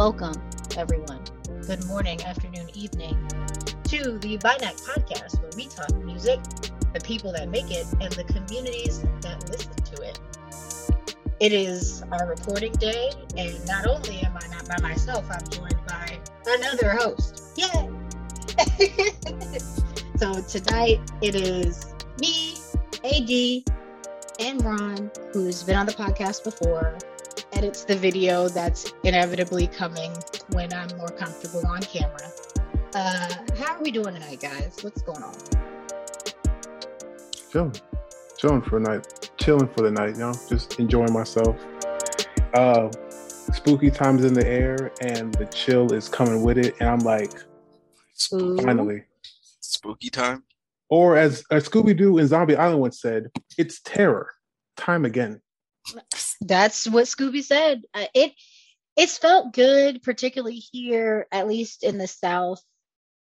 Welcome, everyone. Good morning, afternoon, evening to the Binac podcast, where we talk music, the people that make it, and the communities that listen to it. It is our recording day, and not only am I not by myself, I'm joined by another host. Yay! so tonight it is me, AD, and Ron, who's been on the podcast before, edits the video that's inevitably coming when I'm more comfortable on camera. Uh, how are we doing tonight, guys? What's going on? Chilling, chilling for the night, chilling for the night. You know, just enjoying myself. Uh, spooky times in the air, and the chill is coming with it. And I'm like, Ooh. finally. Spooky time. Or as, as Scooby Doo and Zombie Island once said, it's terror. Time again. That's what Scooby said. Uh, it it's felt good, particularly here, at least in the South,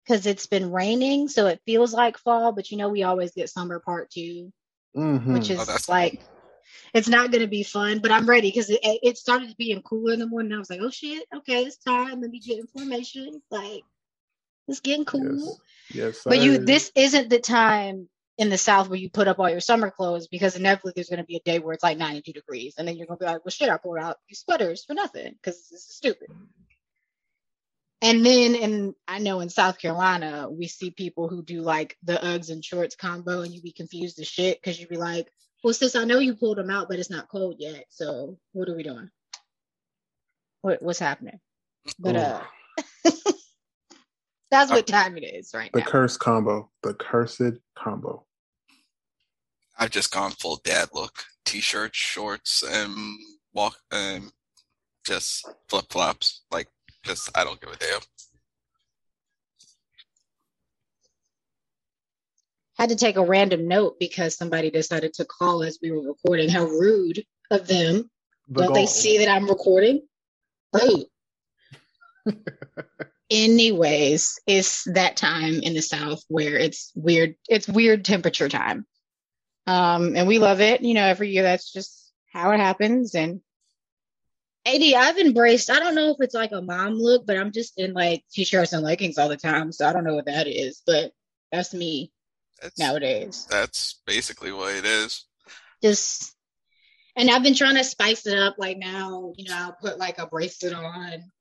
because it's been raining, so it feels like fall. But you know, we always get summer part 2 Mhm. which is Oh, like it's not going to be fun. But I'm ready because it, it started being cooler in the morning. I was like, oh shit, okay, it's time. Let me get information. Like it's getting cool. Yes. But you, sir. this isn't the time in the South where you put up all your summer clothes because inevitably there's going to be a day where it's like 92 degrees, and then you're going to be like, well, shit, I pulled out these sweaters for nothing because this is stupid. And then, in I know in South Carolina, we see people who do like the Uggs and shorts combo, and you'd be confused as shit because you'd be like, well, sis, I know you pulled them out, but it's not cold yet. So what are we doing? What what's happening? But uh, that's what time it is right the now. cursed combo. The cursed combo. I've just gone full dad look. T-shirts, shorts, and walk, and just flip flops. Like, just I don't give a damn. had to take a random note because somebody decided to call as we were recording. How rude of them. The Don't they see that I'm recording? Rude. Oh. Anyways, it's that time in the South where it's weird. It's weird temperature time. Um, and we love it. You know, every year that's just how it happens. And AD, I've embraced, I don't know if it's like a mom look, but I'm just in like t-shirts and leggings all the time. So I don't know what that is, but that's me That's, nowadays. that's basically what it is. just and I've been trying to spice it up. Like now, you know, I'll put like a bracelet on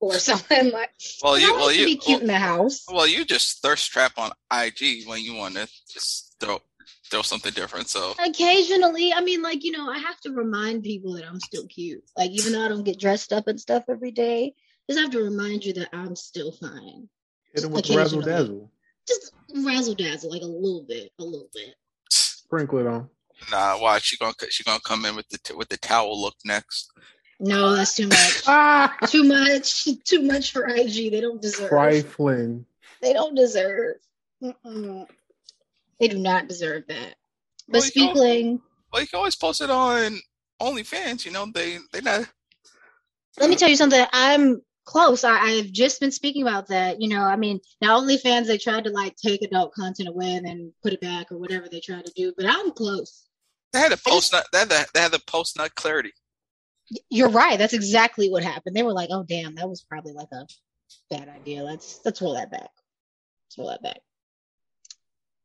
or something like. Well, you, I well, you, be cute in the house. well, you just thirst trap on IG when you want to just throw throw something different. So Occasionally, I mean, like you know, I have to remind people that I'm still cute. Like even though I don't get dressed up and stuff every day, just have to remind you that I'm still fine. Hit him with the razzle dazzle. Just razzle dazzle, like a little bit, a little bit. Sprinkle it on. nah, watch she gonna she gonna come in with the t- with the towel look next. No, that's too much. Ah, too much. Too much for IG. They don't deserve. trifling. They don't deserve. Mm-mm. They do not deserve that. But Well, speaking, Well, you can always post it on OnlyFans. You know they they not. let me tell you something. I'm close. I, I've just been speaking about that. You know, I mean, now OnlyFans they tried to like take adult content away and then put it back or whatever they tried to do, but I'm close. They had a post nut. They had the, they had the post nut clarity. You're right. That's exactly what happened. They were like, "Oh, damn, that was probably like a bad idea. Let's let's roll that back. Let's roll that back."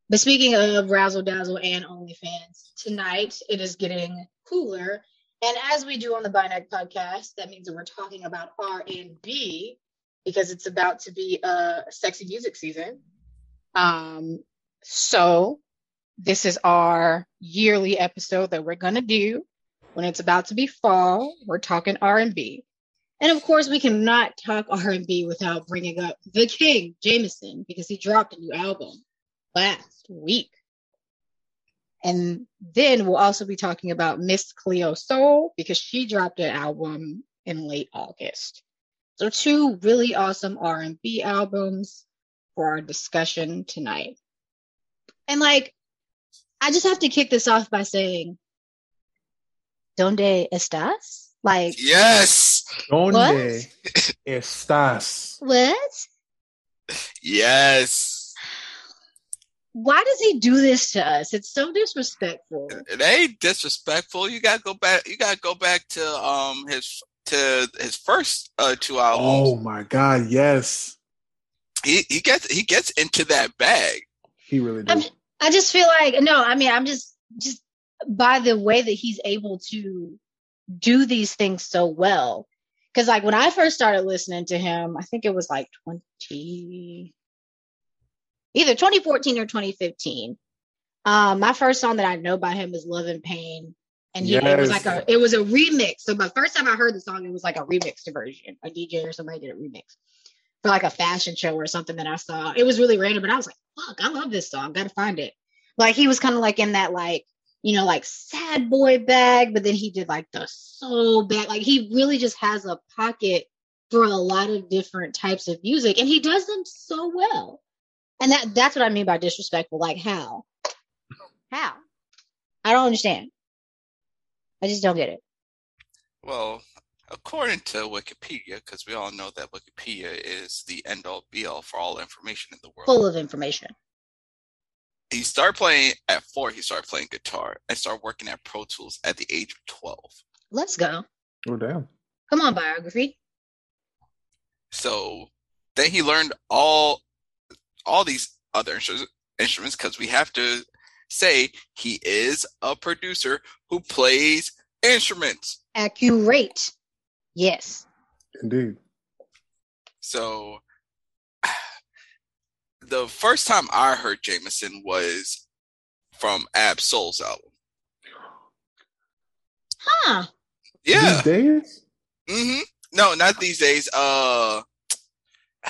But speaking of Razzle Dazzle and OnlyFans, tonight it is getting cooler, and as we do on the Binac podcast, that means that we're talking about R and B because it's about to be a sexy music season. Um, so this is our yearly episode that we're gonna do when it's about to be fall. We're talking R and of course, we cannot talk R and B without bringing up the King Jameson because he dropped a new album last week. And then we'll also be talking about Miss Cleo Sol because she dropped an album in late August. So two really awesome R&B albums for our discussion tonight. And like I just have to kick this off by saying ¿Dónde estás? Like Yes, Donde estás? what? yes. Why does he do this to us? It's so disrespectful. It ain't disrespectful. You gotta go back. You gotta go back to um his to his first uh, two albums. Oh my god, yes. He he gets he gets into that bag. He really I'm, does. I just feel like no. I mean, I'm just just by the way that he's able to do these things so well. Because like when I first started listening to him, I think it was like 20, either 2014 or 2015. Um, my first song that I know by him is "Love and Pain," and he, it was like a it was a remix. So, the first time I heard the song, it was like a remixed version. A DJ or somebody did a remix for like a fashion show or something that I saw. It was really random, but I was like, "Fuck, I love this song. Got to find it." Like he was kind of like in that like you know like sad boy bag, but then he did like the soul bag. Like he really just has a pocket for a lot of different types of music, and he does them so well. And that that's what I mean by disrespectful. Like how? How? I don't understand. I just don't get it. Well, according to Wikipedia, because we all know that Wikipedia is the end all be all for all information in the world. Full of information. He started playing at four. He started playing guitar and started working at Pro Tools at the age of twelve. Let's go. Oh damn. Come on, biography. So then he learned all all these other instruments because we have to say he is a producer who plays instruments. Accurate. Yes. Indeed. So the first time I heard Jameson was from Ab Soul's album. Huh. Yeah. These days? Mm-hmm. No, not these days. Uh,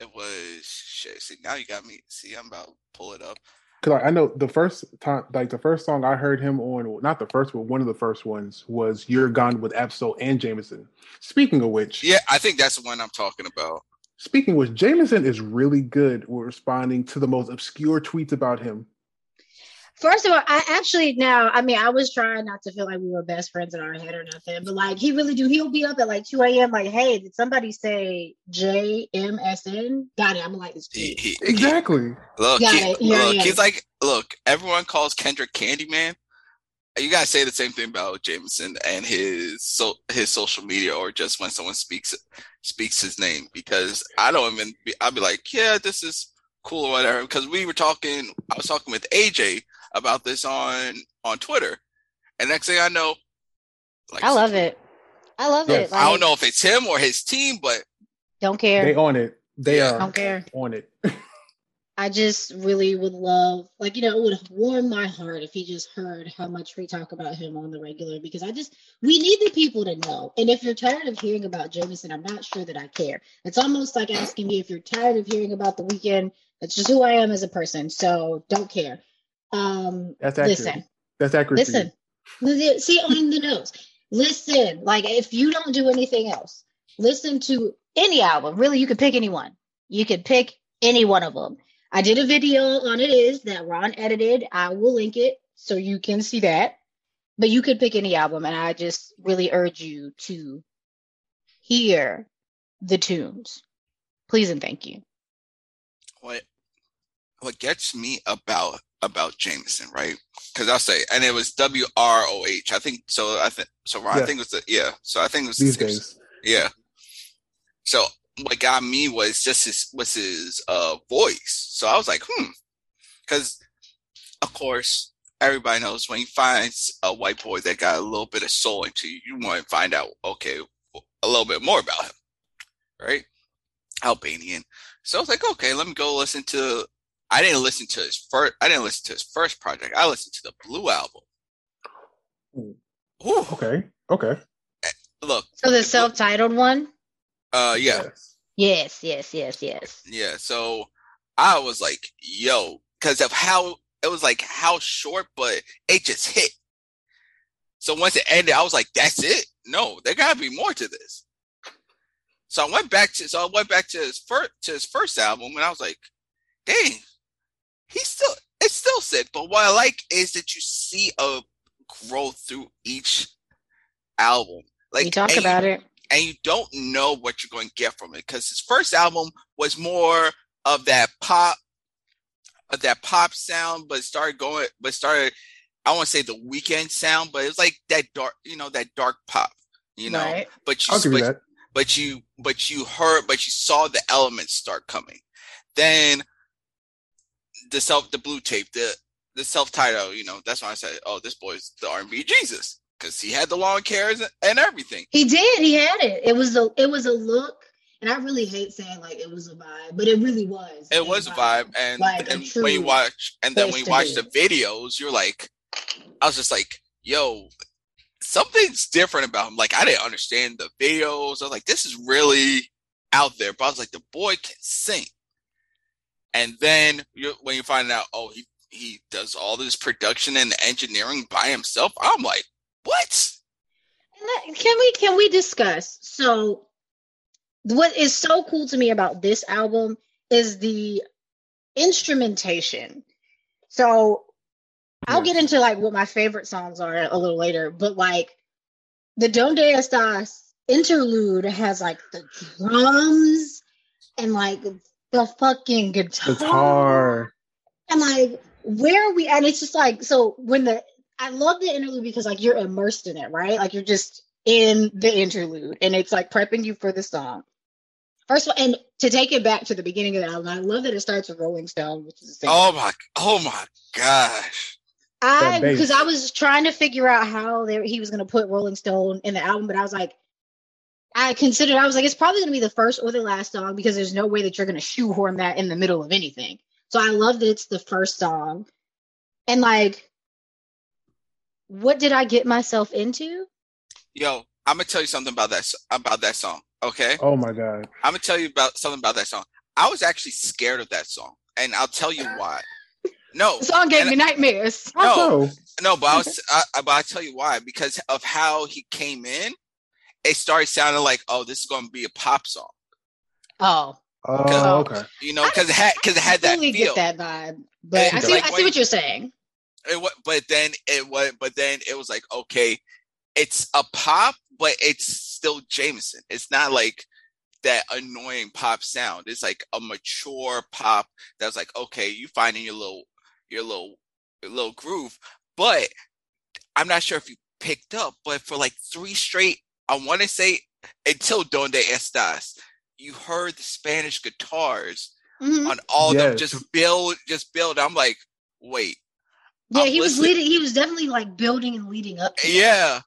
it was shit. See, now you got me. See, I'm about to pull it up. Cause like, I know the first time, like the first song I heard him on, not the first, but one of the first ones was "You're Gone" with Ab-Soul and Jameson. Speaking of which, Yeah, I think that's the one I'm talking about. speaking of which, Jameson is really good with responding to the most obscure tweets about him. First of all, I actually now, I mean, I was trying not to feel like we were best friends in our head or nothing, but like he really do. He'll be up at like 2 a.m. like, hey, did somebody say JMSN? Got it. I'm gonna like this He, tweet. he, he- Exactly. look, Got he- it. Yeah, look, yeah. he's like, look, everyone calls Kendrick Candyman. You gotta say the same thing about Jameson and his so his social media, or just when someone speaks speaks his name, because I don't even. Be, I'll be like, yeah, this is cool or whatever. Because we were talking, I was talking with AJ about this on on Twitter, and next thing I know, like I love it. I love Yes. it. I don't know if it's him or his team, but Don't care. They on it. They Yeah. are don't care. on it. I just really would love, like, you know, it would warm my heart if he just heard how much we talk about him on the regular because I just, we need the people to know. And if you're tired of hearing about Jameson, I'm not sure that I care. It's almost like asking me if you're tired of hearing about the Weeknd. That's just who I am as a person. So don't care. Um, That's accurate. listen, That's accurate. listen, Listen, see on the nose. Listen, like if you don't do anything else, listen to any album. Really, you could pick anyone. You could pick any one of them. I did a video on it is that Ron edited. I will link it so you can see that. But you could pick any album, and I just really urge you to hear the tunes. Please and thank you. what what gets me about about Jameson, right? Because I'll say, and it was W R O H. I think so. I think so. Ron, I Yeah. think it was the yeah. So I think it was These the days. Yeah. So what got me was just his was his uh voice. So I was like, hmm, because of course everybody knows when you find a white boy that got a little bit of soul into you, you want to find out okay a little bit more about him, right? Albanian. So I was like, okay, let me go listen to. I didn't listen to his first. I didn't listen to his first project. I listened to the Blue album. Ooh. Ooh, Okay. Okay. look, So the self-titled one? uh, yeah, Yes. Yes, yes, yes, yes. Yeah, so I was like, yo, because of how it was like how short, but it just hit. So once it ended, I was like, that's it? No, there gotta be more to this. So I went back to so I went back to his first to his first album and I was like, dang, he's still it's still sick. But what I like is that you see a growth through each album. Like we talk and you- about it. and you don't know what you're going to get from it because his first album was more of that pop of that pop sound but started going but started i want to say the Weeknd sound but it was like that dark you know that dark pop you know. Right. But you, I'll but, that. but you, but you heard, but you saw the elements start coming. Then the self, the blue tape, the the self title, you know, that's why I said, oh, this boy's the R&B Jesus because he had the long hairs and everything. He did. He had it. It was a it was a look, and I really hate saying like it was a vibe, but it really was. It was a vibe, and, Like and when you watch, and then when you watch the videos, you're like, I was just like, yo, something's different about him. Like I didn't understand the videos. I was like, this is really out there. But I was like, the boy can sing. And then you, when you find out, oh, he he does all this production and engineering by himself, I'm like, what? Can we can we discuss? So, what is so cool to me about this album is the instrumentation. So, I'll get hmm. into like what my favorite songs are a little later, but like the Donde Estás interlude has like the drums and like the fucking guitar. Guitar. And like, where are we? And it's just like, so when the, I love the interlude because like you're immersed in it, right? Like you're just in the interlude and it's like prepping you for the song. First of all, and to take it back to the beginning of the album, I love that it starts with Rolling Stone, which is the same. Oh my, oh my gosh. I because I was trying to figure out how they, he was going to put Rolling Stone in the album, but I was like, I considered I was like, it's probably going to be the first or the last song because there's no way that you're going to shoehorn that in the middle of anything. So I love that it's the first song, and like, what did I get myself into? Yo, I'm gonna tell you something about that about that song. Okay, Oh my god. I'm gonna tell you about something about that song. I was actually scared of that song, and I'll tell you why. No, The song gave and- me nightmares. No. Oh. No, but I was, I, I- but I tell you why because of how he came in. It started sounding like, oh, this is gonna be a pop song, Oh, oh, okay. you know, because it had because it had that totally feel. get that vibe, but And, I see, like, I see what you're saying. It wa- but then it was, but then it was like, okay, it's a pop, but it's still Jameson. It's not like that annoying pop sound. It's like a mature pop that's like, okay, you finding your little, your little, your little groove. But I'm not sure if you picked up, but for like three straight, I want to say until Donde Estás, you heard the Spanish guitars Mhm. on all of them just build, just build. I'm like, wait. Yeah, I'm he was leading. He was definitely like building and leading up. To that. Yeah.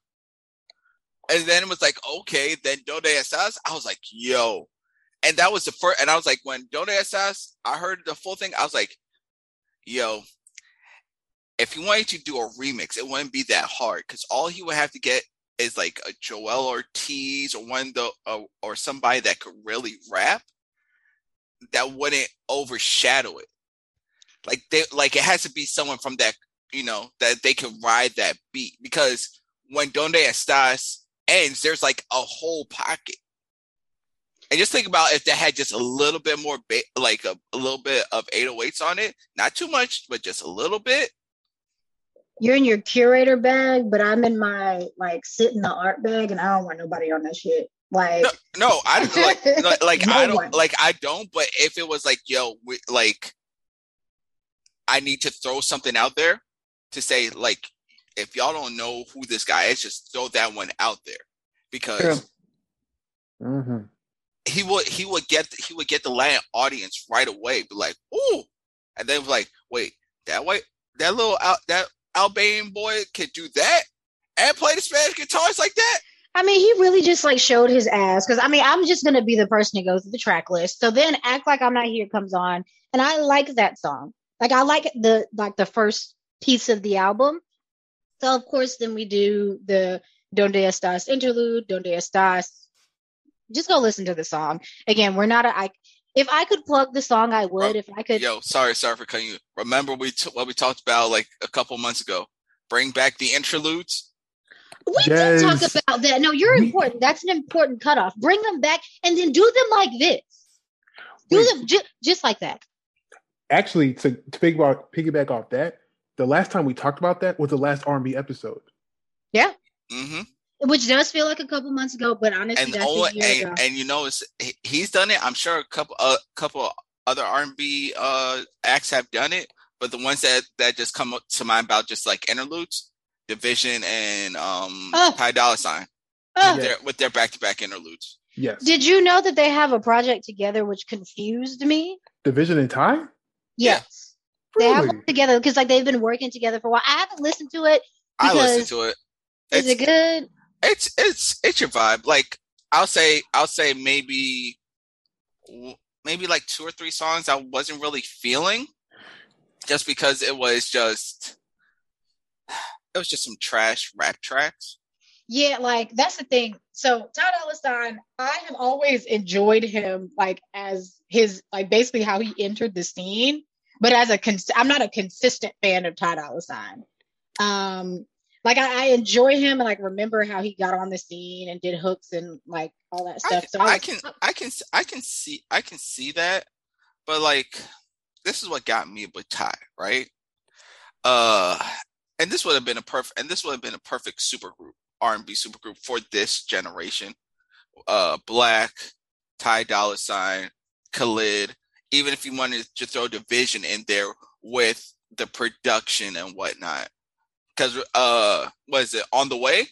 And then it was like, okay, then Donde Estás? I was like, yo. And that was the first, and I was like, when Donde Estás, I heard the full thing, I was like, yo, if you wanted to do a remix, it wouldn't be that hard because all he would have to get is like a Joel Ortiz or one the, uh, or somebody that could really rap that wouldn't overshadow it. Like they, like it has to be someone from that, you know, that they can ride that beat because when Donde Estás ends, there's like a whole pocket. And just think about if they had just a little bit more, ba- like a, a little bit of 808s on it, not too much, but just a little bit. You're in your curator bag, but I'm in my like sit in the art bag, and I don't want nobody on that shit. Like, No, no, I don't like, like, like No I don't, one. like I don't. But if it was like, yo, we, like, I need to throw something out there to say, like, if y'all don't know who this guy is, just throw that one out there because. True. hmm he would he would get he would get the Latin audience right away, be like, ooh, and then was like, wait, that white that little out that Albanian boy could do that and play the Spanish guitars like that. I mean, he really just like showed his ass because I mean, I'm just gonna be the person who goes to the track list. So then, act like I'm not here comes on, and I like that song. Like, I like the like the first piece of the album. So of course, then we do the Donde Estás interlude, Donde Estás. Just go listen to the song again. We're not a. I, if I could plug the song, I would. If I could, Yo, sorry, sorry for cutting you. Remember we t- what we talked about like a couple months ago. Bring back the interludes. We did talk about that. No, you're important. That's an important cutoff. Bring them back and then do them like this. Do Wait. them ju- just like that. Actually, to, to piggyback, piggyback off that, the last time we talked about that was the last R&B episode. hmm Which does feel like a couple months ago, but honestly, And that's only a year and, ago. and you know it's he's done it. I'm sure a couple a couple other R&B uh acts have done it, but the ones that that just come up to mind about just like interludes, Division and um Oh. Ty Dolla Sign. Oh, with their with their back to back interludes. Yes. Did you know that they have a project together which confused me? Division and tie? Yes. They have Really? one together because like they've been working together for a while. I haven't listened to it. I listen Because- to it. Is it good? It's it's it's your vibe. Like I'll say I'll say maybe maybe like two or three songs I wasn't really feeling just because it was just it was just some trash rap tracks. Yeah, like that's the thing. So Ty Dolla Sign, I have always enjoyed him like as his like basically how he entered the scene, but as a cons- I'm not a consistent fan of Ty Dolla Sign. Um, like I, I enjoy him and like remember how he got on the scene and did hooks and like all that I, stuff. So I was- can I can I can see I can see that, but like this is what got me with Ty, right? Uh, and this would have been a perfect and this would have been a perfect supergroup R and B supergroup for this generation. Uh, Black, Ty Dolla Sign, Khalid. Even if you wanted to throw Division in there with the production and whatnot, because uh, what is it on the way?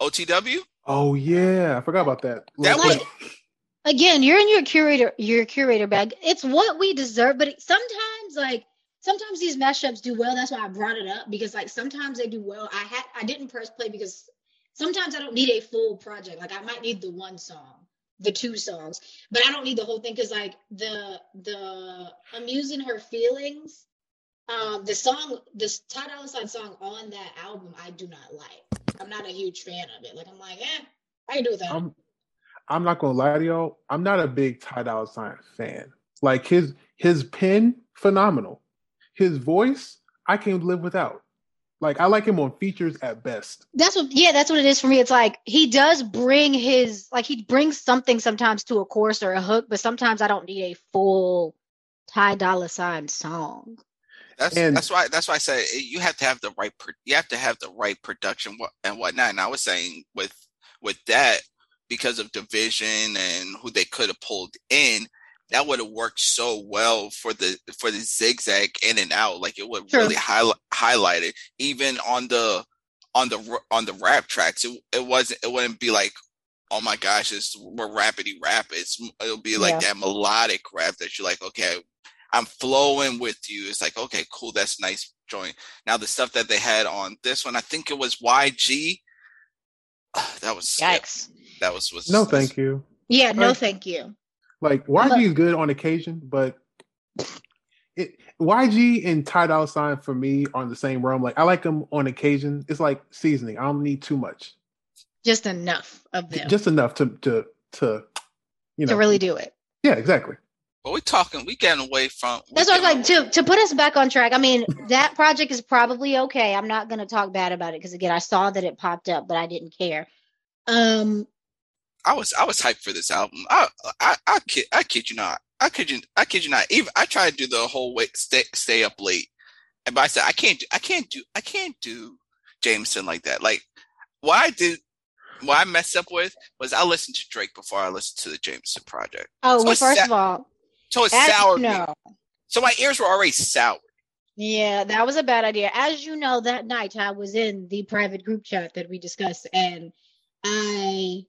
OTW. Oh yeah, I forgot about that. That was- again, you're in your curator your curator bag. It's what we deserve, but it, sometimes like sometimes these mashups do well. That's why I brought it up because like sometimes they do well. I had I didn't press play because sometimes I don't need a full project. Like I might need the one song, the two songs, but I don't need the whole thing because like the the amusing her feelings. Um, the song, the Ty Dolla Sign song on that album, I do not like. I'm not a huge fan of it. Like I'm like, eh, I can do with that. I'm I'm not gonna lie to y'all. I'm not a big Ty Dolla Sign fan. Like his his pen, phenomenal. His voice, I can live without. Like I like him on features at best. That's what, yeah, that's what it is for me. It's like he does bring his, like he brings something sometimes to a chorus or a hook, but sometimes I don't need a full Ty Dolla Sign song. That's And- that's why that's why I said eh, you have to have the right you have to have the right production and whatnot. And I was saying with with that because of division and who they could have pulled in, that would have worked so well for the for the zigzag in and out. Like it would True. really highlight highlight it even on the on the on the rap tracks. It it wasn't it wouldn't be like. Oh my gosh, it's we're rapidy rap. It's it'll be like Yeah. that melodic rap that you're like, okay, I'm flowing with you. It's like, okay, cool, that's nice joint. Now the stuff that they had on this one, I think it was YG. That was Yikes. that was was No, thank you. Yeah, no, Right. thank you. Like I'm a- YG is good on occasion, but it, YG and Ty Dolla Sign for me are in the same realm. Like I like them on occasion. It's like seasoning. I don't need too much. Just enough of them Just enough to to to you know to really do it. Yeah, exactly. But we talking, we getting away from. That's what I was like to to put us back on track. I mean, that project is probably okay. I'm not going to talk bad about it because again, I saw that it popped up, but I didn't care. Um, I was I was hyped for this album. I I I kid I kid you not. I kid you I kid you not. Even I tried to do the whole way stay stay up late, and but I said I can't do I can't do I can't do Jameson like that. Like what I did, what I messed up with was I listened to Drake before I listened to the Jameson project. oh, So well, first of all, So it as soured you me. So my ears were already soured. Yeah, that was a bad idea. As you know, that night I was in the private group chat that we discussed, and I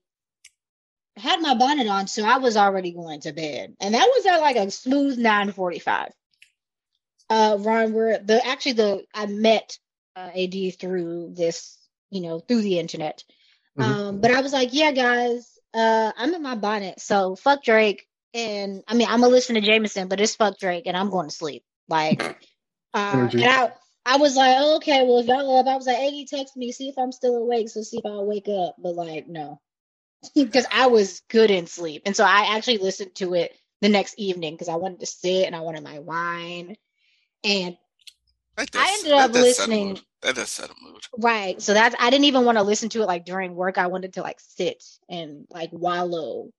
had my bonnet on, so I was already going to bed, and that was at like a smooth nine forty-five. Uh, Ron, we're the actually the I met uh, AD through this, you know, through the internet. Mhm. Um, but I was like, yeah, guys, uh, I'm in my bonnet, so fuck Drake, and I mean, I'm gonna listen to Jameson, but it's fuck Drake, and I'm going to sleep. Like, uh, and I, I was like, okay, well, if y'all up, I was like, Aggie, text me, see if I'm still awake, so see if I'll wake up. But like, no, because I was good in sleep, and so I actually listened to it the next evening because I wanted to sit and I wanted my wine, and That I ended up that does set listening- That does set a mood. Right. So that's I didn't even want to listen to it like during work. I wanted to like sit and like wallow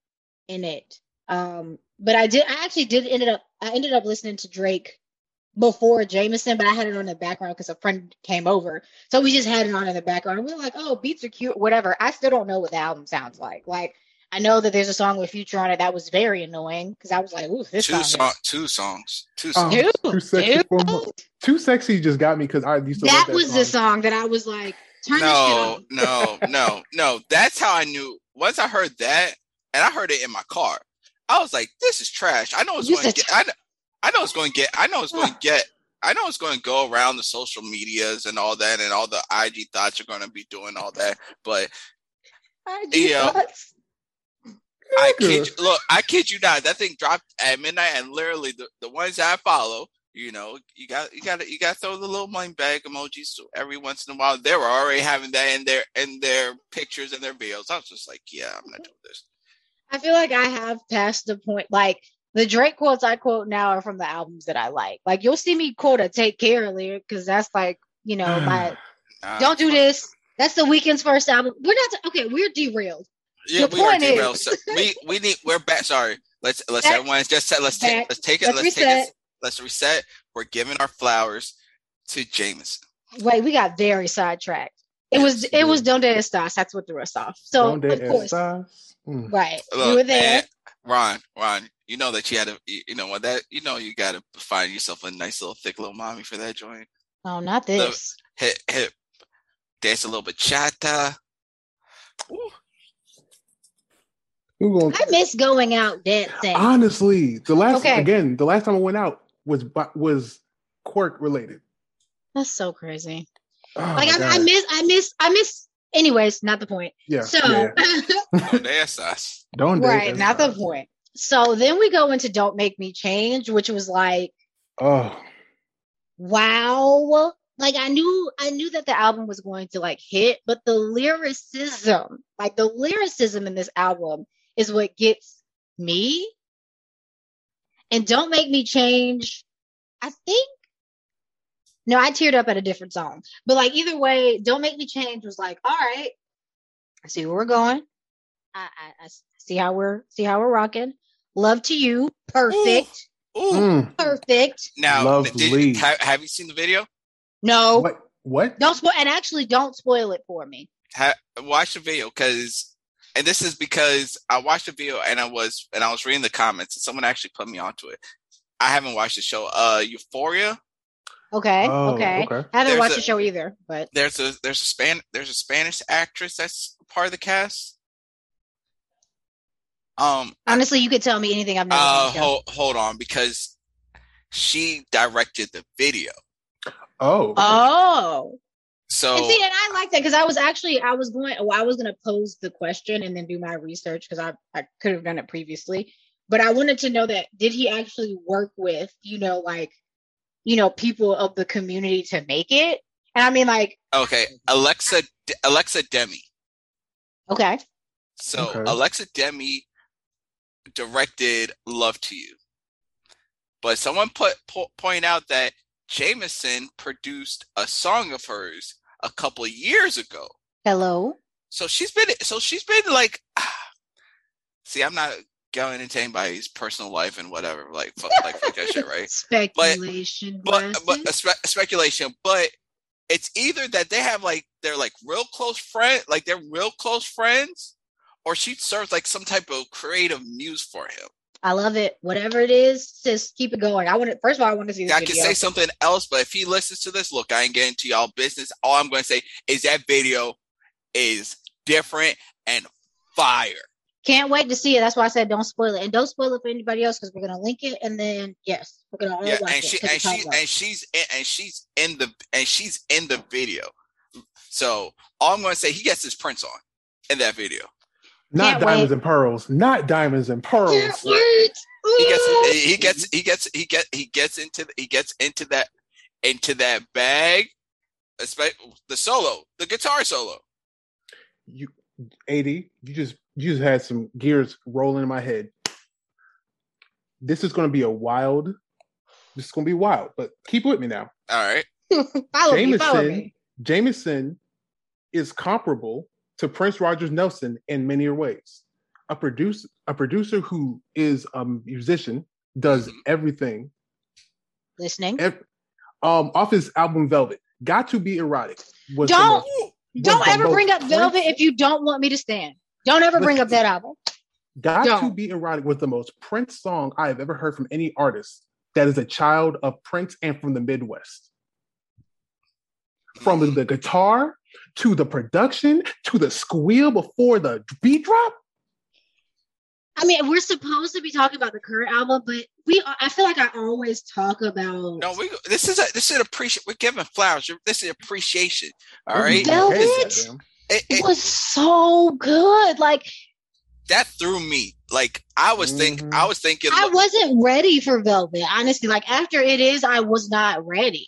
in it. Um, but I did I actually did ended up I ended up listening to Drake before Jameson, but I had it on the background because a friend came over. So we just had it on in the background. We were like, oh, beats are cute, whatever. I still don't know what the album sounds like. Like I know that there's a song with Future on it that was very annoying because I was like, ooh, this Two song. song, is- two songs, two Um, songs. Dude, Too sexy dude. for mo- Too sexy just got me because I used to that love that was the song. song that I was like, Turn no, no, no, no. That's how I knew. Once I heard that, and I heard it in my car, I was like, "This is trash." I know it's You going to get. I know, I know it's going to get. I know it's going to get. I know it's going to go around the social medias and all that, and all the IG thoughts are going to be doing all that. But off. Yeah. thoughts. I kid you, look, I kid you not. That thing dropped at midnight, and literally the, the ones that I follow, you know, you got you got to you got to throw the little money bag emojis every once in a while. They were already having that in their in their pictures and their videos. I was just like, yeah, I'm not doing this. I feel like I have passed the point. Like the Drake quotes I quote now are from the albums that I like. Like you'll see me quote a "Take Care" lyric because that's like you know my Nah, don't do this. That's the Weeknd's first album. We're not okay. We're derailed. Yeah, The we are point is- derailed. So we we need we're back. Sorry, let's let's Back. everyone just set. Let's take let's take it. Let's Let's, take reset. it. Let's reset. We're giving our flowers to Jameson. Wait, we got very sidetracked. It was it was we Donde Estás. That's what threw us off. So Donde of course, estás? Mm. right, we Look, were there. man, Ron, Ron, you know that you had to, you you know what that, you know, you got to find yourself a nice little thick little mommy for that joint. Oh, not this. Hit, hit, dance a little bachata. Ooh, Who gonna I miss going out dancing. Honestly, the last Okay. again, the last time I went out was bu- was quirk related. That's so crazy. Oh Like I, I miss, I miss, I miss. Anyways, not the point. yeah, So, yeah. that's us. Don't right, not the point. So then we go into "Don't Make Me Change," which was like, Oh, wow. Like I knew, I knew that the album was going to like hit, but the lyricism, like the lyricism in this album, is what gets me. And "Don't Make Me Change," I think. No, I teared up at a different song. But like either way, Don't Make Me Change was like, all right, I see where we're going. I, I, I see how we're see how we're rocking. Love 2 U. Perfect. Ooh. Mm. Perfect. Now, Lovely. did, ha- have you seen the video? No. what? What? Don't spoil and actually don't spoil it for me. Ha- watch the video because, and this is because I watched the video and I was and I was reading the comments and someone actually put me onto it. I haven't watched the show. Uh, Euphoria. Okay. Oh, okay. okay. I haven't There's watched a- the show either, but There's a there's a span there's a Spanish actress that's part of the cast. Um, honestly, you could tell me anything I've never uh, seen. hold hold on because she directed the video. Oh, Oh. So And see, and I like that because I was actually I was going well, I was gonna pose the question and then do my research because I, I could have done it previously. But I wanted to know that did he actually work with, you know, like, you know, people of the community to make it? And I mean like, okay, Alexa Alexa Demie. okay, So Okay. Alexa Demie directed "Love 2 U," but someone put po- point out that Jameson produced a song of hers a couple of years ago. hello. So she's been so she's been like, see, I'm not going into anybody's personal life and whatever, like fuck, like fuck that shit, right? Speculation. But but a spe- speculation, but it's either that they have like they're like real close friend, like they're real close friends, or she serves like some type of creative muse for him. I love it. Whatever it is, just keep it going. I want to first of all, I want to see this I video. say something else, but if he listens to this, look, I ain't getting to y'all business. All I'm going to say is that video is different and fire. Can't wait to see it. That's why I said don't spoil it, and don't spoil it for anybody else because we're gonna link it, and then yes, we're gonna all Yeah, watch and it. she 'cause and she and she's in, and she's in the and she's in the video. So all I'm going to say, he gets his prints on in that video. not can't diamonds wait. and pearls. Not diamonds and pearls. Can't wait. He gets he gets he gets he get he gets into he gets into that into that bag, espe- the solo, the guitar solo. You, eighty. You just you just had some gears rolling in my head. This is going to be a wild. This is going to be wild, but keep with me now. All right. follow me, follow Jameson, me. Jameson is comparable to Prince Rogers Nelson in many ways. A producer, a producer who is a musician, does Mhm. everything. Listening. Ev- um, off his album Velvet, "Got to Be Erotic" was Don't most- don't ever bring up Prince- Velvet if you don't want me to stand. Don't ever bring up that album. "Got to don't. Be Erotic" was the most Prince song I have ever heard from any artist that is a child of Prince and from the Midwest. from the guitar to the production to the squeal before the beat drop. I mean, we're supposed to be talking about the current album, but we I feel like I always talk about No, we this is a this is an appreciation. We're giving flowers. This is appreciation. All right. Don't Velvet? Petty, goddamn. it, it it, was so good. Like that threw me. Like I was think Mhm. I was thinking. I wasn't ready for Velvet. Honestly, like after it is, I was not ready.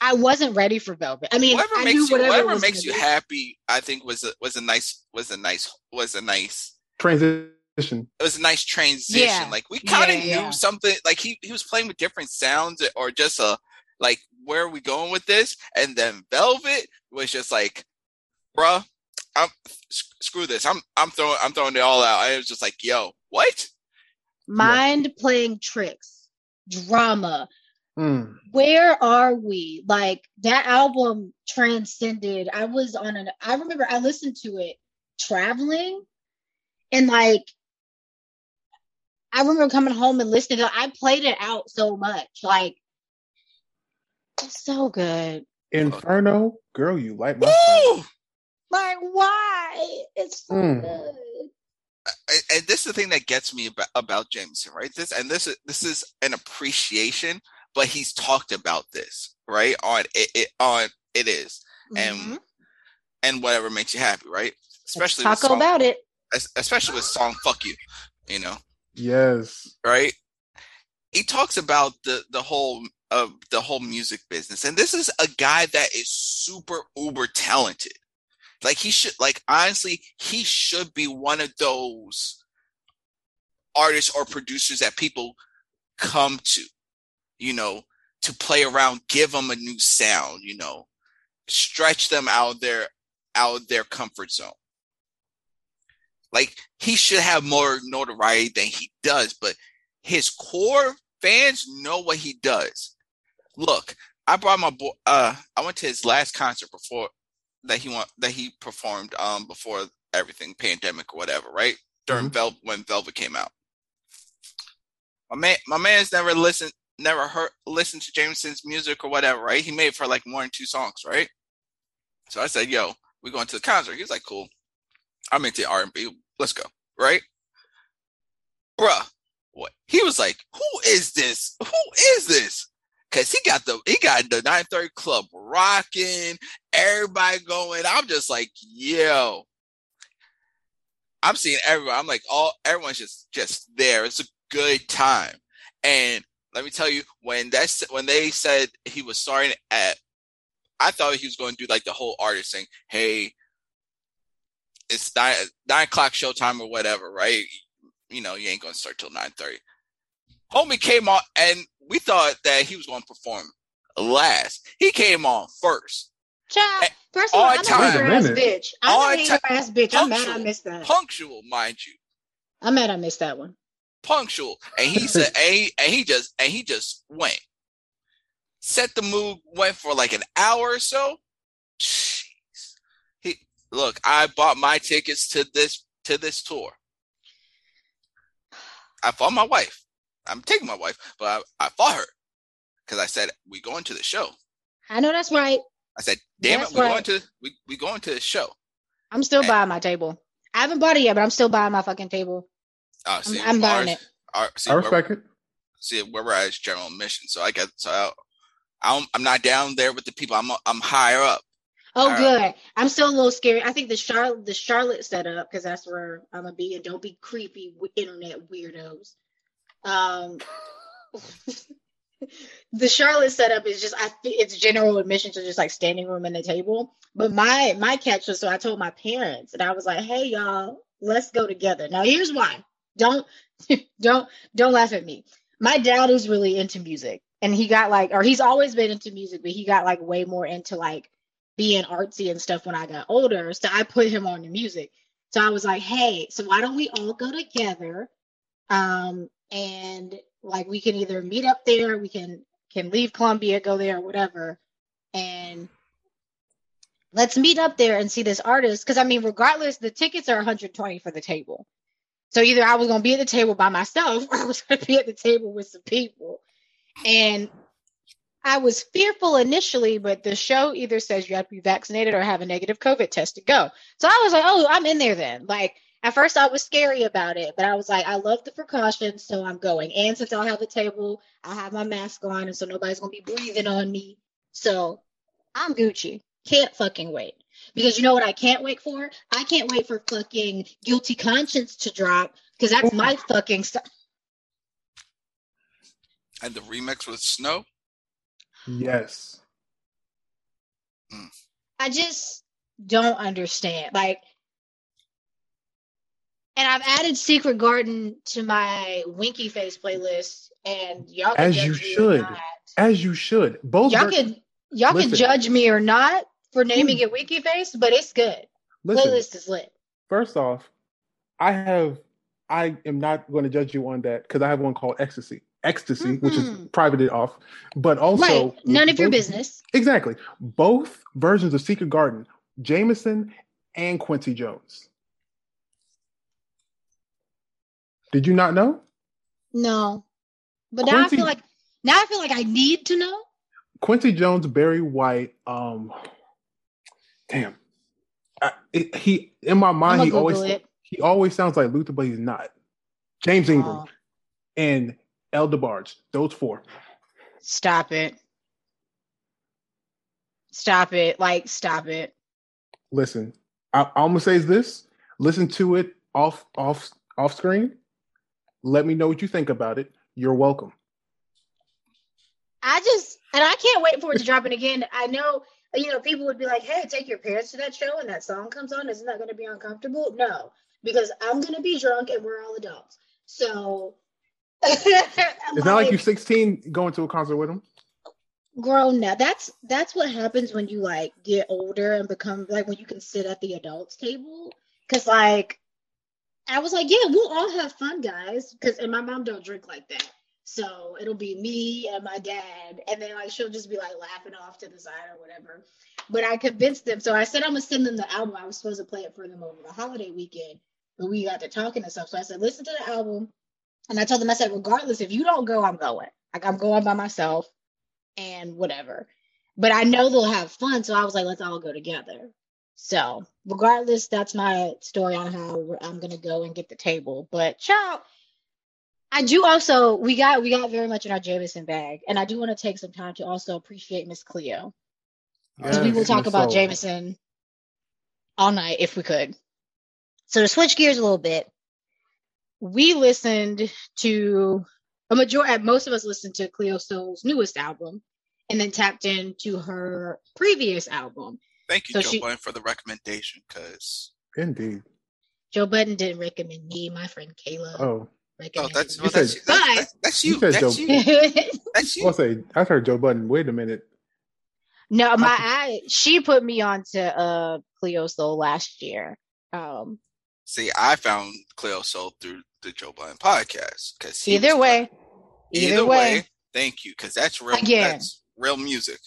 I wasn't ready for Velvet. I mean, whatever I makes knew you whatever, whatever makes you be. happy. I think was a, was a nice was a nice was a nice Transition. it was a nice transition. Yeah. Like we kind of Yeah, knew yeah. something. Like he he was playing with different sounds or just a like where are we going with this? And then Velvet was just like, bruh, I'm s- screw this. I'm I'm throwing I'm throwing it all out. I was just like, yo, what? Mind playing tricks, drama. Mm. Where are we? Like that album transcended. I was on an. I remember I listened to it traveling, and like I remember coming home and listening. to I played it out so much. Like it's so good. Inferno, girl, you light my fire. Woo! Like why? It's so Mm. good. and, and this is the thing that gets me about, about Jameson, right? This and this is this is an appreciation, but he's talked about this, right? On it, it on it is, and Mhm. and whatever makes you happy, right? Especially Let's talk song, about it. especially with song "Fuck You," you know, Yes. right? He talks about the the whole of the whole music business, and this is a guy that is super uber talented. Like he should, like honestly, he should be one of those artists or producers that people come to, you know, to play around, give them a new sound, you know, stretch them out their out their comfort zone. Like he should have more notoriety than he does, but his core fans know what he does. Look, I brought my boy. Uh, I went to his last concert before that he want that he performed um before everything pandemic or whatever, right? During Mhm. Vel- when Velvet came out. My man, my man's never listened, never heard listened to Jameson's music or whatever, right? He made for like more than two songs, right? So I said, "Yo, we going to the concert." He was like, "Cool, I'm into R and B. Let's go." Right, bruh. What he was like? Who is this? Who is this? Cause he got the he got the 930 club rocking, everybody going. I'm just like, yo. I'm seeing everyone. I'm like, all everyone's just just there. It's a good time. And let me tell you, when that's when they said he was starting at I thought he was going to do like the whole artist thing. Hey, it's nine nine o'clock showtime or whatever, right? You know, you ain't gonna start till nine thirty. Homie came on, and we thought that he was going to perform last. He came on first, Child, first of all, I'm a time. hater ass Wait a minute. bitch. I'm On a hater ass bitch. I'm mad I missed that. punctual, mind you, I'm mad I missed that one. punctual. And he said, and he, and he just, and he just went. Set the mood, went for like an hour or so. Jeez. He look, I bought my tickets to this to this tour. I fought my wife. I'm taking my wife, but I, I fought her because I said we going to the show. I know that's right. I said, "Damn That's it, we right. going to we we going to the show." I'm still Eh. buying my table. I haven't bought it yet, but I'm still buying my fucking table. Uh, see, I'm buying ours- it. our- see, I respect it. see where we're at is general admission. So I get so I, I'm I'm not down there with the people. I'm I'm higher up. Oh, All good. I'm still a little scared. I think the Charlotte, the Charlotte setup, because that's where I'm gonna be, and don't be creepy w- internet weirdos. Um, the Charlotte setup is just, I think it's general admission to just like standing room and a table. But my my catch was, so I told my parents, and I was like, "Hey, y'all, let's go together." Now, here's why. Don't don't don't laugh at me. My dad is really into music, and he got like, or he's always been into music, but he got like way more into like being artsy and stuff when I got older. So I put him on the music. So I was like, hey, so why don't we all go together? Um, and like we can either meet up there, we can can leave Columbia, go there, whatever, and let's meet up there and see this artist. Because I mean, regardless, the tickets are 120 for the table. So either I was gonna be at the table by myself or I was gonna be at the table with some people. And I was fearful initially, but the show either says you have to be vaccinated or have a negative COVID test to go. So I was like, oh, I'm in there then. Like at first I was scary about it, but I was like, I love the precautions, so I'm going. And since I'll have the table, I'll have my mask on, and so nobody's gonna be breathing on me. So I'm Gucci. Can't fucking wait. Because you know what I can't wait for? I can't wait for fucking guilty conscience to drop because that's my fucking stuff. And the remix with Snoh. Yes. Hmm. I just don't understand. Like, and I've added Secret Garden to my Winky Face playlist, and y'all can As judge you me or should. not. As you should. Both Y'all can y'all Listen. can judge me or not for naming it Winky Face, but it's good. listen. Playlist is lit. First off, I have I am not going to judge you on that because I have one called Ecstasy. Ecstasy, which is Mhm. privated off, but also right. None of your business. Exactly. Both versions of Secret Garden, Jameson and Quincy Jones. Did you not know? No. But now I feel like now I feel like I need to know. Quincy Jones, Barry White. Um, damn. I, it, he in my mind, he Google always it. he always sounds like Luther, but he's not. James Ingram Oh, and El DeBarge. Those four. stop it. Stop it. Like stop it. Listen, I, I'm gonna say is this: listen to it off off off screen. Let me know what you think about it. You're welcome. I just and I can't wait for it to drop. And again, I know you know people would be like, "Hey, take your parents to that show," and that song comes on. Isn't that going to be uncomfortable? No, because I'm going to be drunk and we're all adults. So It's not like you're 16 going to a concert with them. grown now. That's that's what happens when you like get older and become like when you can sit at the adults table. Cause like I was like, yeah, we'll all have fun, guys. Cause and my mom don't drink like that. So it'll be me and my dad, and then like she'll just be like laughing off to the side or whatever. But I convinced them. So I said I'm gonna send them the album. I was supposed to play it for them over the holiday weekend, but we got to talking and stuff. So I said, listen to the album. And I told them, I said, regardless, if you don't go, I'm going. Like I'm going by myself and whatever. But I know they'll have fun, so I was like, let's all go together. So, regardless, that's my story on how I'm gonna go and get the table. But child, I do also we got we got very much in our Jameson bag, and I do want to take some time to also appreciate Miss Cleo because we will talk about Soul. Jameson all night if we could. So to switch gears a little bit, we listened to a majority. Most of us listened to Cleo Sol's newest album, and then tapped into her previous album. Thank you, So Joe she- Budden, for the recommendation. Because Indeed. Joe Budden didn't recommend me. My friend Kayla Oh, oh, that's me. well, said- that's, that's, that's, that's you. You said That's Joe- you. That's I'll say I heard Joe Budden. Wait a minute. no, my I she put me on to uh Cleo Sol last year. Um, See, I found Cleo Sol through the Joe Budden podcast. Because either way, either, way. thank you. Because that's real. Again. That's real music.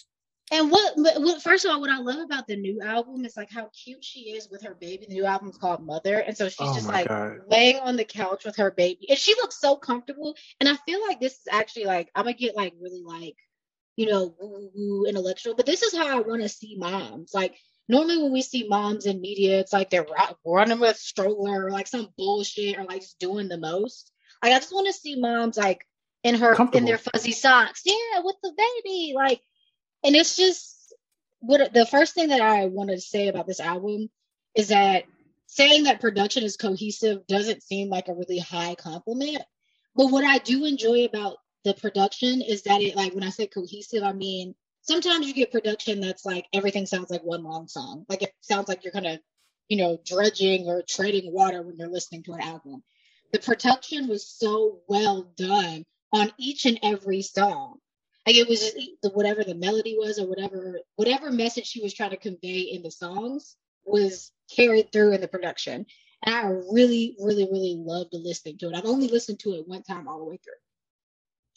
And what, what, first of all, what I love about the new album is like how cute she is with her baby. The new album's called Mother, and so she's Oh just like God. laying on the couch with her baby, and she looks so comfortable. And I feel like this is actually like I'm gonna get like really like you know woo woo intellectual, but this is how I want to see moms. Like normally when we see moms in media, it's like they're ru- running with a stroller or like some bullshit or like just doing the most. Like I just want to see moms like in her in their fuzzy socks, yeah, with the baby, like and it's just what the first thing that I wanted to say about this album is that saying that production is cohesive doesn't seem like a really high compliment. But what I do enjoy about the production is that it like when I say cohesive, I mean sometimes you get production that's like everything sounds like one long song. Like it sounds like you're kind of, you know, dredging or treading water when you're listening to an album. The production was so well done on each and every song like it was just the whatever the melody was or whatever whatever message she was trying to convey in the songs was carried through in the production. And i really really really loved listening to it. I've only listened to it one time all the way through.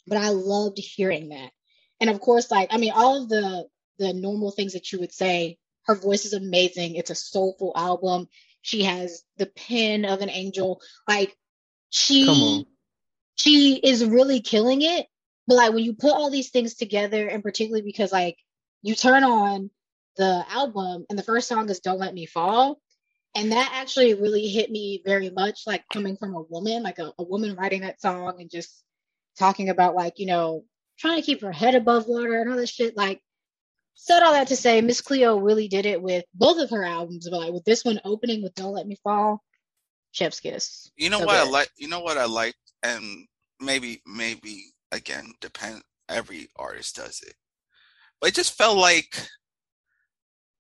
But i loved hearing that. And of course like i mean all of the the normal things that you would say her voice is amazing. It's a soulful album. She has the pen of an angel. Like she she is really killing it But like when you put all these things together, and particularly because like you turn on the album and the first song is Don't Let Me Fall. And that actually really hit me very much, like coming from a woman, like a, a woman writing that song and just talking about like, you know, trying to keep her head above water and all this shit. Like, said all that to say, Miss Cleo really did it with both of her albums, but like with this one opening with Don't Let Me Fall, Chef's Kiss. You know So what I like? You know what I like, and maybe, maybe again, depend. Every artist does it, but it just felt like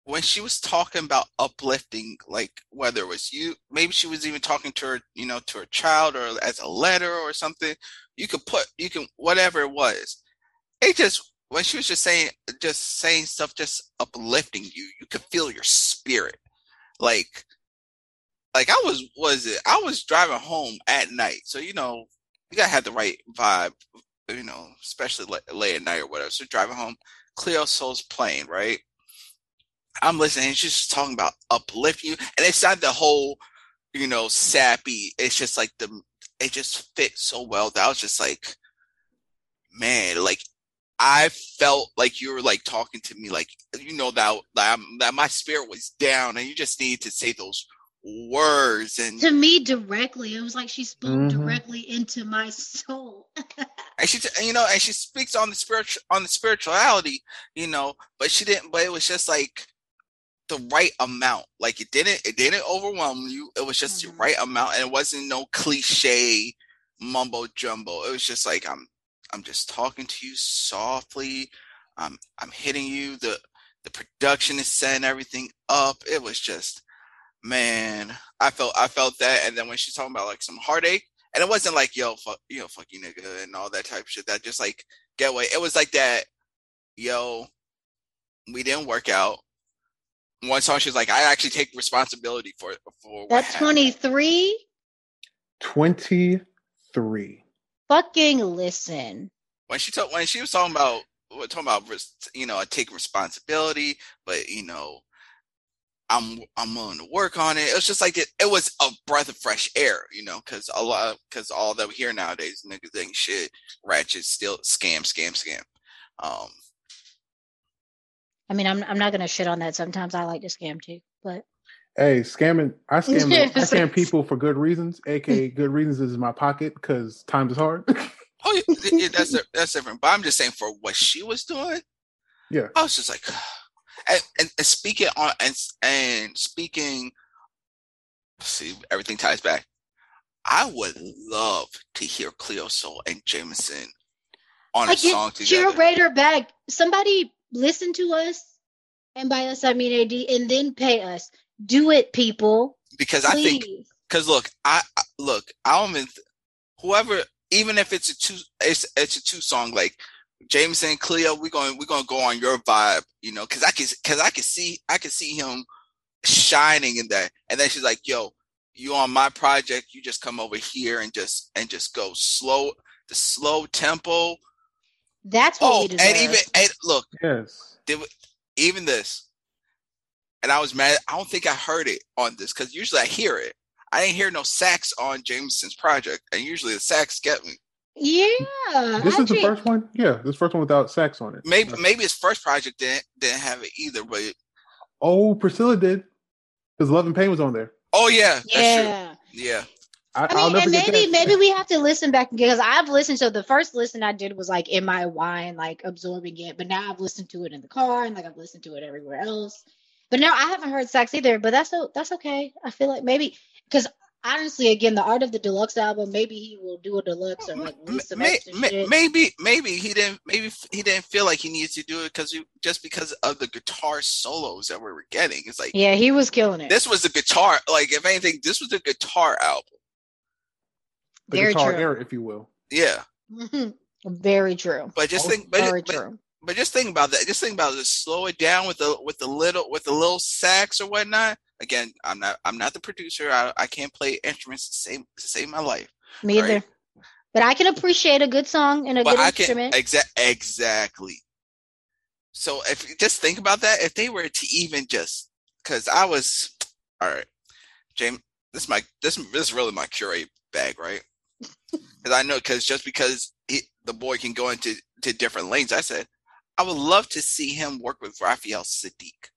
when she was talking about uplifting, like whether it was you, maybe she was even talking to her, you know, to her child or as a letter or something. You could put, you can, whatever it was. It just when she was just saying, just saying stuff, just uplifting you. You could feel your spirit, like like I was was it I was driving home at night, so you know you gotta have the right vibe, you know, especially late, at night or whatever. So driving home, Cleo Sol's playing right. I'm listening. She's just talking about uplifting you, and it's not the whole, you know, sappy. It's just like the it just fits so well that I was just like, man, like I felt like you were like talking to me, like you know that that, that my spirit was down, and you just need to say those words and To me, directly, it was like she spoke Mhm. directly into my soul. and she you know and she speaks on the spiritual on the spirituality you know but she didn't but it was just like the right amount. Like it didn't it didn't overwhelm you. It was just Mhm. the right amount and it wasn't no cliche mumbo jumbo. It was just like i'm i'm just talking to you softly. I'm i'm hitting you. The the production is setting everything up. It was just man i felt i felt that and then when she's talking about like some heartache and it wasn't like yo fuck you know fuck you nigga and all that type of shit that just like get away it was like that yo we didn't work out one song she's like i actually take responsibility for for what That's 23. 23. Fucking listen. when she told when she was talking about what talking about you know I take responsibility but you know I'm I'm willing to work on it it was just like it, it was a breath of fresh air you know because a lot because all that we hear nowadays niggas ain't shit ratchet still scam scam scam um I mean, I'm I'm not gonna shit on that. Sometimes I like to scam too, but Hey, scamming. I scam. I scam people for good reasons. AKA, good reasons is in my pocket because times is hard. Oh, yeah, yeah, that's that's different. But I'm just saying for what she was doing. Yeah. I was just like, and, and, and speaking on and and speaking. See, everything ties back. I would love to hear Cleo Sol and Jameson on a song get together. curator back. Somebody listen to us, and by us I mean AD, and then pay us. Do it, people. because I think because look, I I- look, I don't even th- whoever, even if it's a two, it's it's a two song like Jameson, Cleo, we're going we're going to go on your vibe, you know, because I can because I can see I can see him shining in that, and then she's like, "Yo, you on my project? You just come over here and just and just go slow, the slow tempo. That's what Oh, we deserve. and even and look, yes. did we- even this, and I was mad. I don't think I heard it on this because usually I hear it. I didn't hear no sax on Jameson's project, and usually the sax get me. Yeah, This is the first one. Yeah, this first one without sex on it. Maybe maybe his first project didn't didn't have it either, but Oh, Priscilla did because Love and Pain was on there. oh yeah, that's Yeah. true. Yeah, I, I will mean, never and maybe that. maybe we have to listen back because I've listened. So the first listen I did was like in my wine, like absorbing it. But now I've listened to it in the car and like I've listened to it everywhere else. But now I haven't heard sex either. But that's o- that's okay. I feel like maybe because honestly, again, the art of the deluxe album, maybe he will do a deluxe or like release some May- extra may- shit. maybe maybe he didn't maybe he didn't feel like he needed to do it because just because of the guitar solos that we were getting. It's like yeah, he was killing it. this was a guitar. Like if anything, this was a guitar album. the Very guitar true. era, if you will. Yeah, Very true. but just think, but, Very but, true. but just think about that. Just think about it. Just slow it down with the with the little with the little sax or whatnot. Again, I'm not I'm not the producer. I, I can't play instruments to save to save my life. Me right. either. But I can appreciate a good song and a but good I can instrument. exa- exactly. So if just think about that, if they were to even just, because I was, all right, James, this is my this this is really my curate bag, right? Because I know, because just because he, the boy can go into to different lanes. I said, I would love to see him work with Raphael Saadiq.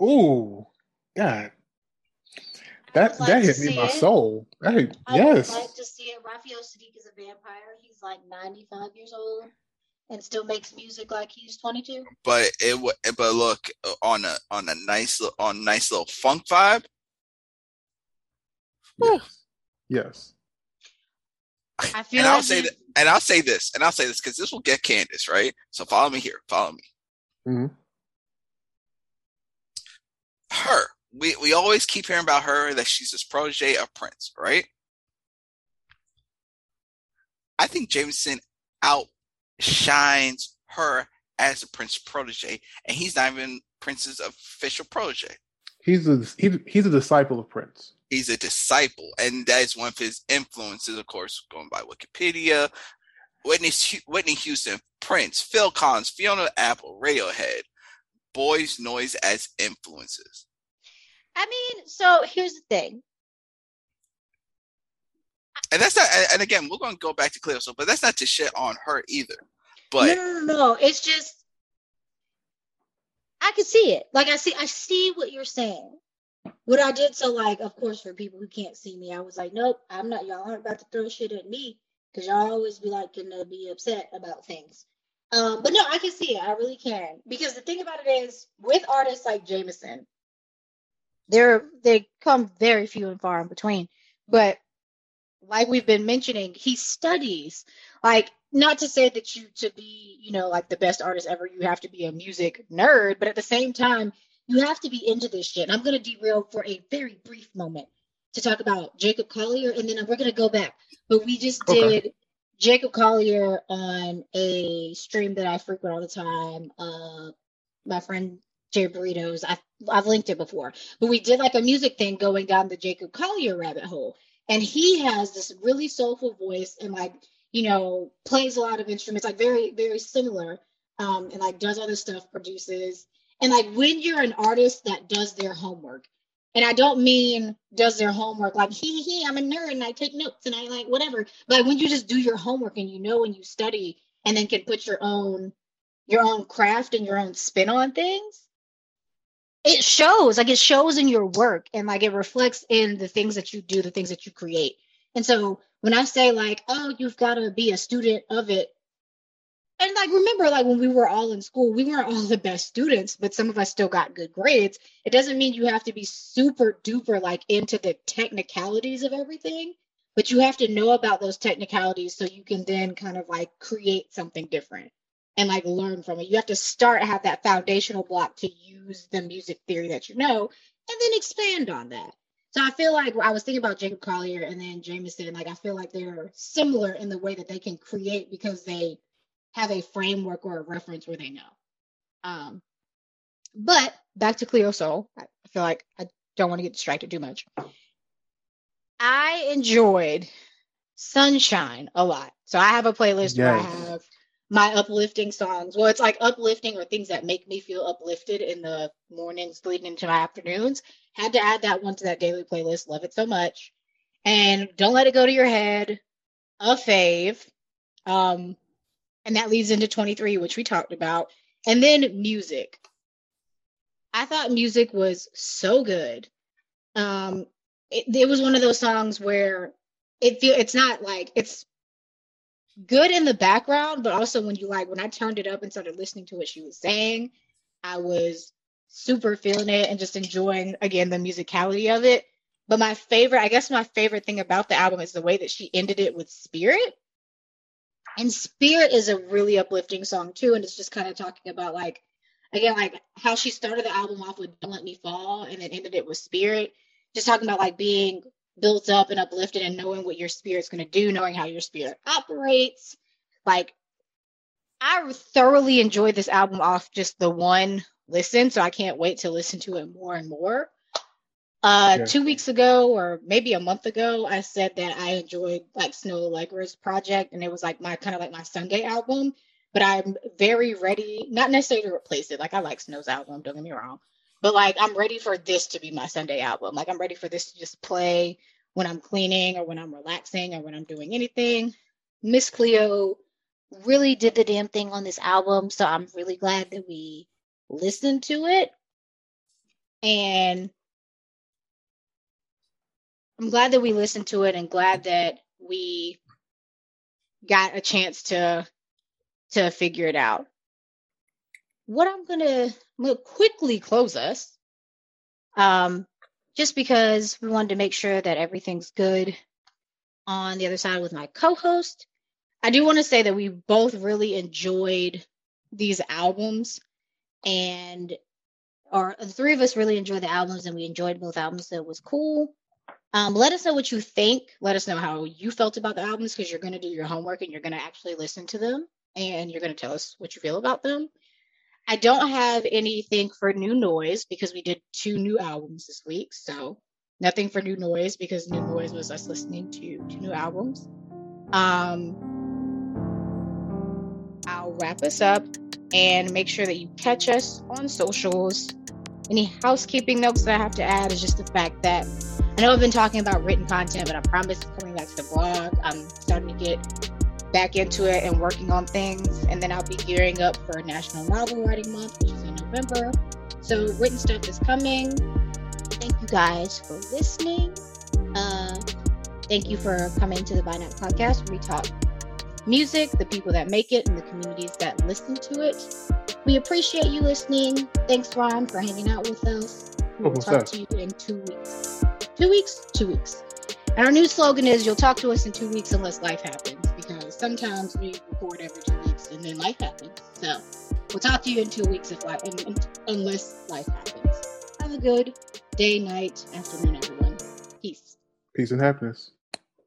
Ooh, God, that like that hit me in my it. soul. Hey, I yes, would like to see it. Raphael Saadiq is a vampire. He's like 95 years old and still makes music like he's 22. But it would, but look uh, on a on a nice li- on a nice little funk vibe. yes, yes. I feel And I'll say that, and I'll say this, and I'll say this because this will get Candace right. So follow me here. Follow me. Mhm. Her. We we always keep hearing about her that she's this protege of Prince, right? I think Jameson outshines her as a Prince protege, and he's not even Prince's official protege. He's a he, he's a disciple of Prince. He's a disciple, and that is one of his influences, of course, going by Wikipedia. Whitney, Whitney Houston, Prince, Phil Collins, Fiona Apple, Radiohead, Boys Noize as influences. I mean, so here's the thing. And that's not, and- again, we're going to go back to Cleo, so, but that's not to shit on her either. But no, no, no, no. It's just I can see it. Like I see, I see what you're saying. What I did, so like, of course, for people who can't see me, I was like, nope, I'm not. Y'all aren't about to throw shit at me because y'all always be like, gonna be upset about things. Um, but no, I can see it. I really can because the thing about it is, with artists like Jameson, they're they come very few and far in between. But like we've been mentioning, he studies like not to say that you to be you know like the best artist ever you have to be a music nerd but at the same time you have to be into this shit and i'm going to derail for a very brief moment to talk about jacob collier and then we're going to go back but we just Okay. did jacob collier on a stream that i frequent all the time uh my friend Jay Burritos. I've, I've linked it before, but we did like a music thing going down the Jacob Collier rabbit hole. And he has this really soulful voice and like you know, plays a lot of instruments, like very, very similar, um, and like does other stuff, produces. And like when you're an artist that does their homework, and I don't mean does their homework like he he I'm a nerd and I take notes and I like whatever, but like, when you just do your homework and you know and you study and then can put your own your own craft and your own spin on things, it shows like it shows in your work and like it reflects in the things that you do, the things that you create. And so when I say like, oh, you've got to be a student of it, and like remember, like when we were all in school, we weren't all the best students, but some of us still got good grades. It doesn't mean you have to be super duper like into the technicalities of everything, but you have to know about those technicalities so you can then kind of like create something different and like learn from it. You have to start have that foundational block to use the music theory that you know and then expand on that. So I feel like I was thinking about Jacob Collier and then Jameson. Like I feel like they're similar in the way that they can create because they have a framework or a reference where they know. Um, but back to Cleo Sol. I I feel like I don't want to get distracted too much. I enjoyed Sunshine a lot. So I have a playlist where I have my uplifting songs. Well, it's like uplifting or things that make me feel uplifted in the mornings leading into my afternoons. Had to add that one to that daily playlist. Love it so much. And don't let it go to your head. A fave. Um, and that leads into 23, which we talked about. And then music. I thought music was so good. Um, it, it was one of those songs where it feel it's not like it's good in the background, but also when you like when I turned it up and started listening to what she was saying, I was super feeling it and just enjoying again the musicality of it. But my favorite, I guess my favorite thing about the album is the way that she ended it with Spirit. And Spirit is a really uplifting song too. And it's just kind of talking about like again, like how she started the album off with Don't Let Me Fall and then ended it with Spirit. Just talking about like being built up and uplifted and knowing what your spirit's going to do, knowing how your spirit operates. Like, I thoroughly enjoyed this album off just the one listen, so I can't wait to listen to it more and more. Uh, Yeah. two weeks ago, or maybe a month ago, I said that I enjoyed like Snoh Aalegra's project, and it was like my kind of like my Sunday album. But I'm very ready, not necessarily to replace it. Like I like Snoh's album, don't get me wrong, but like I'm ready for this to be my Sunday album. Like I'm ready for this to just play when I'm cleaning or when I'm relaxing or when I'm doing anything. Miss Cleo really did the damn thing on this album. So I'm really glad that we listened to it. And I'm glad that we listened to it and glad that we got a chance to to figure it out. What I'm gonna, I'm gonna quickly close us. Um, just because we wanted to make sure that everything's good on the other side with my co-host. I do want to say that we both really enjoyed these albums and or the three of us really enjoyed the albums and we enjoyed both albums so it was cool um, let us know what you think let us know how you felt about the albums because you're going to do your homework and you're going to actually listen to them and you're going to tell us what you feel about them i don't have anything for new noise because we did two new albums this week so nothing for new noise because new noise was us listening to two new albums um, i'll wrap us up and make sure that you catch us on socials. Any housekeeping notes that I have to add is just the fact that I know I've been talking about written content, but I promise coming back to the blog. I'm starting to get back into it and working on things. And then I'll be gearing up for National Novel Writing Month, which is in November. So written stuff is coming. Thank you guys for listening. Uh, thank you for coming to the By Night podcast where we talk music, the people that make it, and the communities that listen to it. We appreciate you listening. Thanks, Ron, for hanging out with us. We'll talk that? to you in two weeks. Two weeks? Two weeks. And our new slogan is You'll talk to us in two weeks unless life happens, sometimes we record every two weeks and then life happens. So we'll talk to you in two weeks if life, unless life happens. Have a good day, night, afternoon, everyone. Peace. Peace and happiness.